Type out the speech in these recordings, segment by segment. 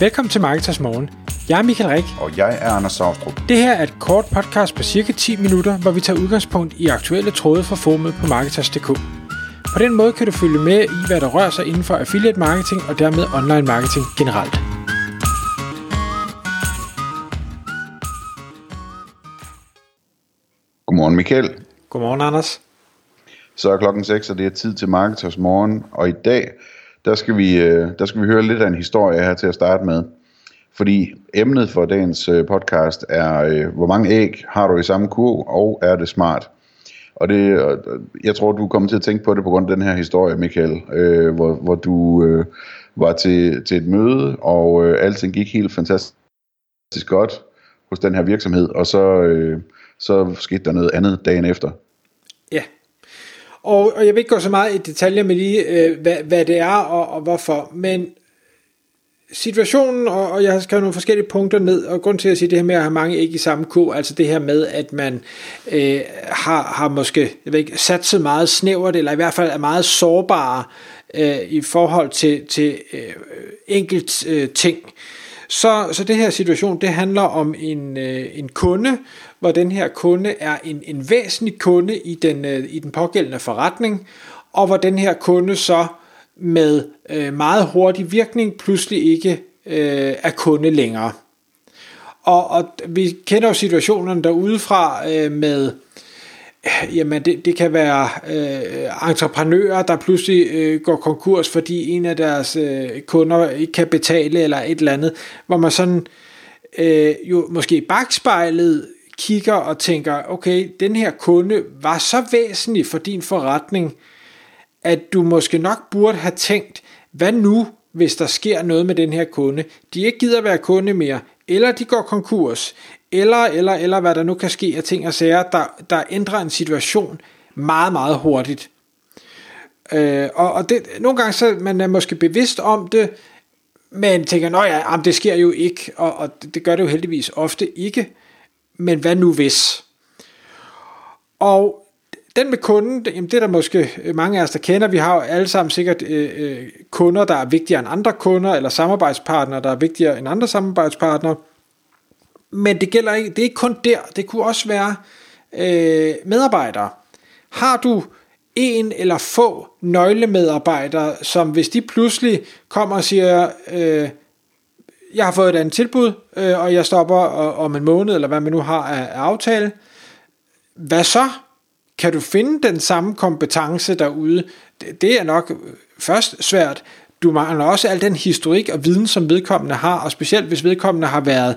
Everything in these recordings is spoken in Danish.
Velkommen til Marketers Morgen. Jeg er Michael Rik. Og jeg er Anders Saustrup. Det her er et kort podcast på cirka 10 minutter, hvor vi tager udgangspunkt i aktuelle tråde fra formet på Marketers.dk. På den måde kan du følge med i, hvad der rører sig inden for affiliate marketing og dermed online marketing generelt. Godmorgen Michael. Godmorgen Anders. Så er klokken 6, og det er tid til Marketers Morgen. Og i dag, der skal, vi, øh, der skal vi høre lidt af en historie her til at starte med. Fordi emnet for dagens øh, podcast er, øh, hvor mange æg har du i samme kurv, og er det smart? Og det, jeg tror, du kommer til at tænke på det på grund af den her historie, Michael, øh, hvor, hvor du øh, var til, til et møde, og øh, alting gik helt fantastisk godt hos den her virksomhed, og så, øh, så skete der noget andet dagen efter. Ja, og, og jeg vil ikke gå så meget i detaljer med lige, øh, hvad, hvad det er og, og hvorfor, men situationen, og, og jeg har skrevet nogle forskellige punkter ned, og grund til at sige det her med at have mange ikke i samme ko, altså det her med, at man øh, har, har måske jeg ved ikke, satset meget snævert, eller i hvert fald er meget sårbare øh, i forhold til, til øh, enkelt øh, ting. Så, så det her situation, det handler om en, øh, en kunde, hvor den her kunde er en, en væsentlig kunde i den, øh, i den pågældende forretning, og hvor den her kunde så med øh, meget hurtig virkning pludselig ikke øh, er kunde længere. Og, og vi kender jo situationen derudefra øh, med, jamen det, det kan være øh, entreprenører, der pludselig øh, går konkurs, fordi en af deres øh, kunder ikke kan betale eller et eller andet, hvor man sådan øh, jo måske bagspejlet kigger og tænker, okay, den her kunde var så væsentlig for din forretning, at du måske nok burde have tænkt, hvad nu, hvis der sker noget med den her kunde? De ikke gider være kunde mere, eller de går konkurs, eller, eller, eller hvad der nu kan ske af ting og sager, der, der ændrer en situation meget, meget hurtigt. Øh, og, og det, nogle gange så man er måske bevidst om det, men tænker, nå ja, jamen, det sker jo ikke, og, og det gør det jo heldigvis ofte ikke, men hvad nu hvis? Og den med kunden, jamen det er der måske mange af os, der kender. Vi har jo alle sammen sikkert øh, øh kunder, der er vigtigere end andre kunder, eller samarbejdspartnere, der er vigtigere end andre samarbejdspartnere. Men det gælder ikke, det er ikke kun der, det kunne også være øh, medarbejdere. Har du en eller få nøglemedarbejdere, som hvis de pludselig kommer og siger, øh, jeg har fået et andet tilbud, øh, og jeg stopper om en måned, eller hvad man nu har af, af aftale, hvad så? Kan du finde den samme kompetence derude? Det, det er nok øh, først svært. Du mangler også al den historik og viden, som vedkommende har, og specielt hvis vedkommende har været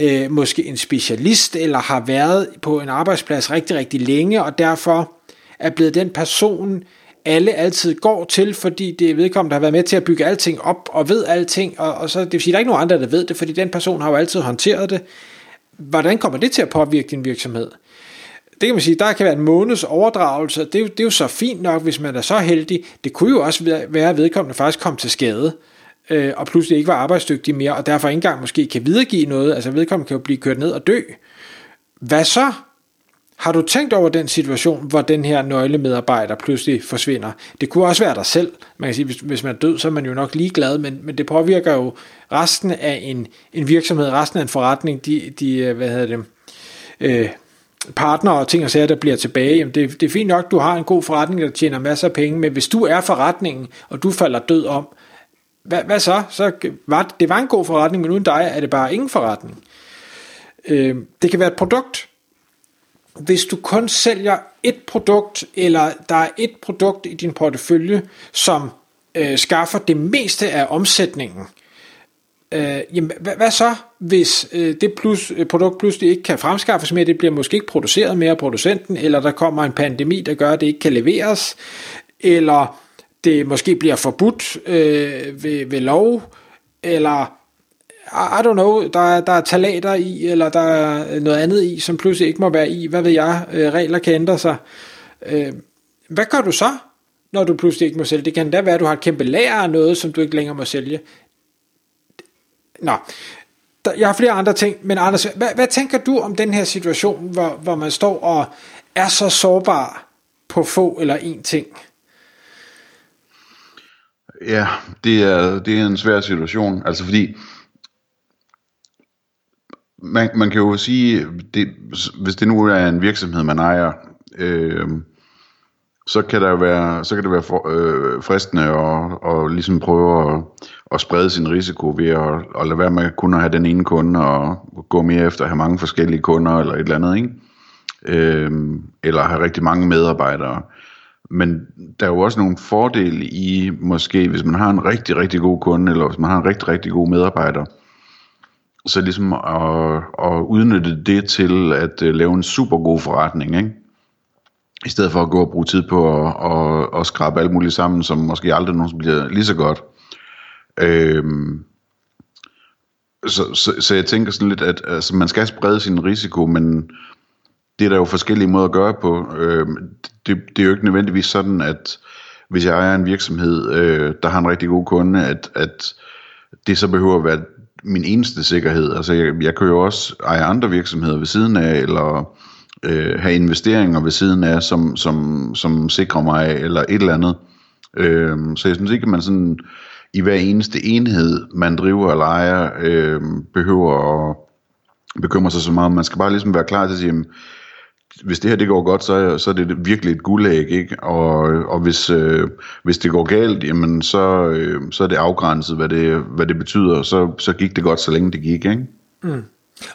øh, måske en specialist, eller har været på en arbejdsplads rigtig, rigtig længe, og derfor er blevet den person, alle altid går til, fordi det er vedkommende, der har været med til at bygge alting op, og ved alting, og, og så, det vil sige, der er ikke nogen andre, der ved det, fordi den person har jo altid håndteret det. Hvordan kommer det til at påvirke din virksomhed? Det kan man sige, der kan være en måneds overdragelse, det er, jo, det er jo så fint nok, hvis man er så heldig. Det kunne jo også være, at vedkommende faktisk kom til skade, øh, Øh, og pludselig ikke var arbejdsdygtig mere, og derfor ikke engang måske kan videregive noget, altså vedkommende kan jo blive kørt ned og dø. Hvad så? Har du tænkt over den situation, hvor den her nøglemedarbejder pludselig forsvinder? Det kunne også være dig selv. Man kan sige, hvis, hvis man er død, så er man jo nok ligeglad, men, men det påvirker jo resten af en, en virksomhed, resten af en forretning, de, de øh, hvad hedder det, øh, partner og ting og sager, der bliver tilbage. Jamen det, det er fint nok, du har en god forretning, der tjener masser af penge, men hvis du er forretningen, og du falder død om, hvad, hvad så? så var, det var en god forretning, men uden dig er det bare ingen forretning. Øh, det kan være et produkt, hvis du kun sælger et produkt, eller der er et produkt i din portefølje, som øh, skaffer det meste af omsætningen, øh, jamen, hvad, hvad så, hvis øh, det plus, øh, produkt pludselig ikke kan fremskaffes mere, det bliver måske ikke produceret mere af producenten, eller der kommer en pandemi, der gør, at det ikke kan leveres, eller det måske bliver forbudt øh, ved, ved lov, eller i don't know, der, der er talater i, eller der er noget andet i, som pludselig ikke må være i, hvad ved jeg, øh, regler kan ændre sig. Øh, hvad gør du så, når du pludselig ikke må sælge? Det kan da være, at du har et kæmpe lager af noget, som du ikke længere må sælge. Nå, der, jeg har flere andre ting, men Anders, hvad, hvad tænker du om den her situation, hvor, hvor man står og er så sårbar på få eller en ting? Ja, det er, det er en svær situation, altså fordi man, man kan jo sige, det, hvis det nu er en virksomhed, man ejer, øh, så kan der være, så kan det være for, øh, fristende at, at ligesom prøve at, at sprede sin risiko ved at, at lade være med kun at have den ene kunde og gå mere efter at have mange forskellige kunder eller et eller andet, ikke? Øh, eller have rigtig mange medarbejdere. Men der er jo også nogle fordele i, måske hvis man har en rigtig, rigtig god kunde, eller hvis man har en rigtig, rigtig god medarbejder, så ligesom at, at udnytte det til at øh, lave en super god forretning, ikke? I stedet for at gå og bruge tid på at, at, at skrabe alt muligt sammen, som måske aldrig nogensinde bliver lige så godt. Øhm, så, så, så jeg tænker sådan lidt, at altså, man skal sprede sin risiko, men det er der jo forskellige måder at gøre på. Øh, det, det er jo ikke nødvendigvis sådan, at hvis jeg ejer en virksomhed, øh, der har en rigtig god kunde, at, at det så behøver at være min eneste sikkerhed. Altså jeg, jeg kan jo også eje andre virksomheder ved siden af, eller øh, have investeringer ved siden af, som, som, som sikrer mig, eller et eller andet. Øh, så jeg synes ikke, at man sådan i hver eneste enhed, man driver eller ejer, øh, behøver at bekymre sig så meget. Man skal bare ligesom være klar til at sige, jamen, hvis det her det går godt, så så er det virkelig et guldæg, ikke? Og, og hvis, øh, hvis det går galt, jamen så, øh, så er det afgrænset, hvad det, hvad det betyder, så, så gik det godt, så længe det gik, ikke? Mm.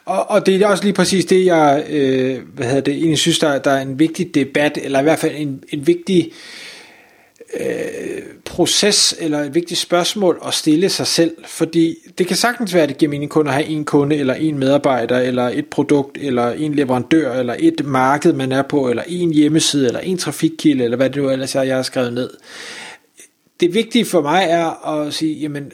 Og, og det er også lige præcis det, jeg øh, hvad hedder det, egentlig synes, der, der er en vigtig debat, eller i hvert fald en, en vigtig øh, Øh, proces, eller et vigtigt spørgsmål at stille sig selv, fordi det kan sagtens være, at det giver mening kun at have en kunde, eller en medarbejder, eller et produkt, eller en leverandør, eller et marked, man er på, eller en hjemmeside, eller en trafikkilde, eller hvad det nu ellers er, jeg har skrevet ned. Det vigtige for mig er at sige, jamen,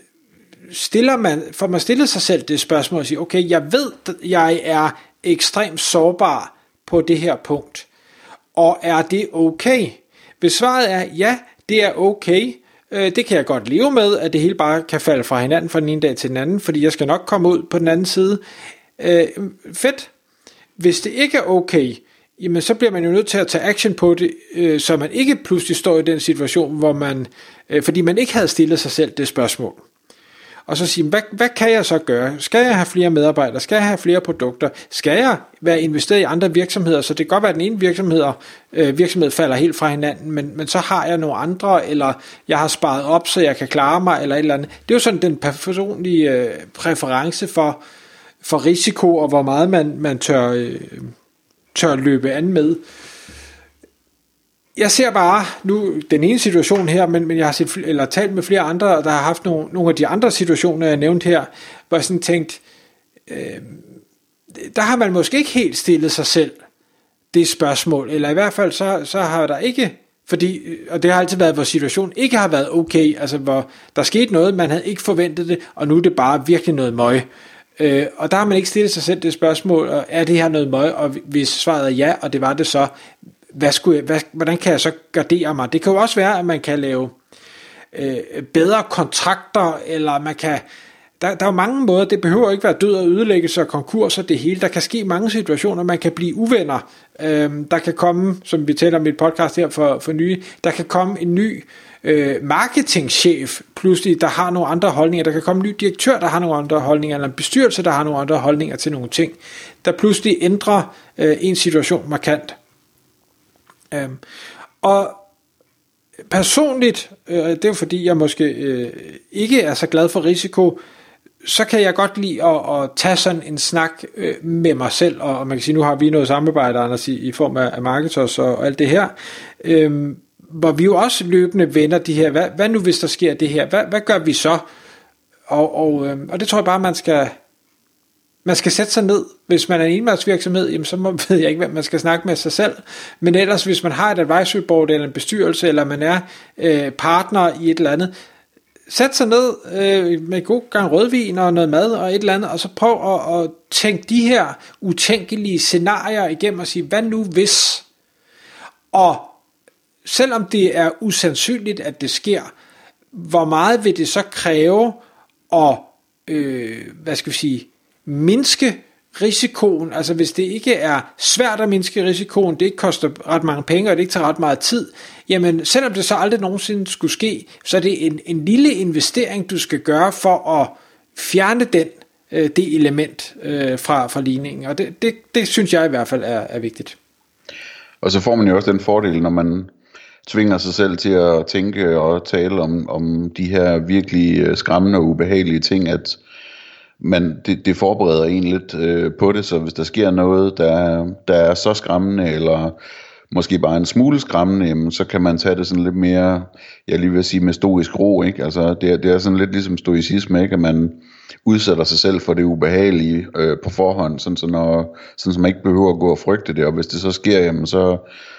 stiller man, får man stillet sig selv det spørgsmål og sige, okay, jeg ved, at jeg er ekstremt sårbar på det her punkt, og er det okay? Hvis svaret er ja, det er okay, øh, det kan jeg godt leve med, at det hele bare kan falde fra hinanden fra den ene dag til den anden, fordi jeg skal nok komme ud på den anden side. Øh, fedt. Hvis det ikke er okay, jamen så bliver man jo nødt til at tage action på det, øh, så man ikke pludselig står i den situation, hvor man, øh, fordi man ikke havde stillet sig selv det spørgsmål og så sige, hvad, hvad kan jeg så gøre? Skal jeg have flere medarbejdere? Skal jeg have flere produkter? Skal jeg være investeret i andre virksomheder? Så det kan godt være, at den ene virksomhed, øh, virksomhed falder helt fra hinanden, men, men så har jeg nogle andre, eller jeg har sparet op, så jeg kan klare mig, eller et eller andet. Det er jo sådan den personlige øh, præference for, for risiko, og hvor meget man, man tør, øh, tør løbe an med jeg ser bare nu den ene situation her, men, men jeg har set, eller talt med flere andre, der har haft nogle, nogle af de andre situationer, jeg nævnte her, hvor jeg sådan tænkt, øh, der har man måske ikke helt stillet sig selv det spørgsmål, eller i hvert fald så, så har der ikke, fordi, og det har altid været, hvor situationen ikke har været okay, altså hvor der skete noget, man havde ikke forventet det, og nu er det bare virkelig noget møg. Øh, og der har man ikke stillet sig selv det spørgsmål, og er det her noget møg, og hvis svaret er ja, og det var det så, hvad skulle jeg, hvad, hvordan kan jeg så gardere mig? Det kan jo også være, at man kan lave øh, bedre kontrakter, eller man kan, der, der er jo mange måder, det behøver ikke være død og ødelæggelse og konkurs og det hele. Der kan ske mange situationer, man kan blive uvenner. Øhm, der kan komme, som vi taler om i et podcast her for, for nye, der kan komme en ny øh, marketingchef pludselig, der har nogle andre holdninger. Der kan komme en ny direktør, der har nogle andre holdninger, eller en bestyrelse, der har nogle andre holdninger til nogle ting, der pludselig ændrer øh, en situation markant. Øhm, og personligt, øh, det er fordi jeg måske øh, ikke er så glad for risiko, så kan jeg godt lide at, at tage sådan en snak øh, med mig selv, og, og man kan sige, nu har vi noget samarbejde, Anders, i, i form af, af marketers og, og alt det her, øh, hvor vi jo også løbende vender de her, hvad, hvad nu hvis der sker det her, hvad, hvad gør vi så? Og, og, øh, og det tror jeg bare, man skal, man skal sætte sig ned. Hvis man er en enmandsvirksomhed, jamen så må, ved jeg ikke, hvad man skal snakke med sig selv. Men ellers, hvis man har et advisory board eller en bestyrelse, eller man er øh, partner i et eller andet, sæt sig ned øh, med god gang rødvin og noget mad og et eller andet, og så prøv at, at tænke de her utænkelige scenarier igennem og sige, hvad nu hvis? Og selvom det er usandsynligt, at det sker, hvor meget vil det så kræve at, øh, hvad skal vi sige, mindske risikoen, altså hvis det ikke er svært at mindske risikoen, det ikke koster ret mange penge, og det ikke tager ret meget tid, jamen selvom det så aldrig nogensinde skulle ske, så er det en, en lille investering, du skal gøre for at fjerne den øh, det element øh, fra, fra ligningen. Og det, det, det synes jeg i hvert fald er, er vigtigt. Og så får man jo også den fordel, når man tvinger sig selv til at tænke og tale om, om de her virkelig øh, skræmmende og ubehagelige ting, at men det, det forbereder en lidt øh, på det, så hvis der sker noget, der, der er så skræmmende, eller måske bare en smule skræmmende, jamen, så kan man tage det sådan lidt mere, jeg lige vil sige med stoisk ro, ikke? Altså, det, er, det er sådan lidt ligesom stoicisme, ikke? At man udsætter sig selv for det ubehagelige øh, på forhånd, sådan så, når, sådan så man ikke behøver at gå og frygte det, og hvis det så sker, jamen, så,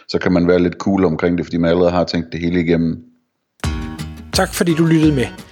så kan man være lidt cool omkring det, fordi man allerede har tænkt det hele igennem. Tak fordi du lyttede med.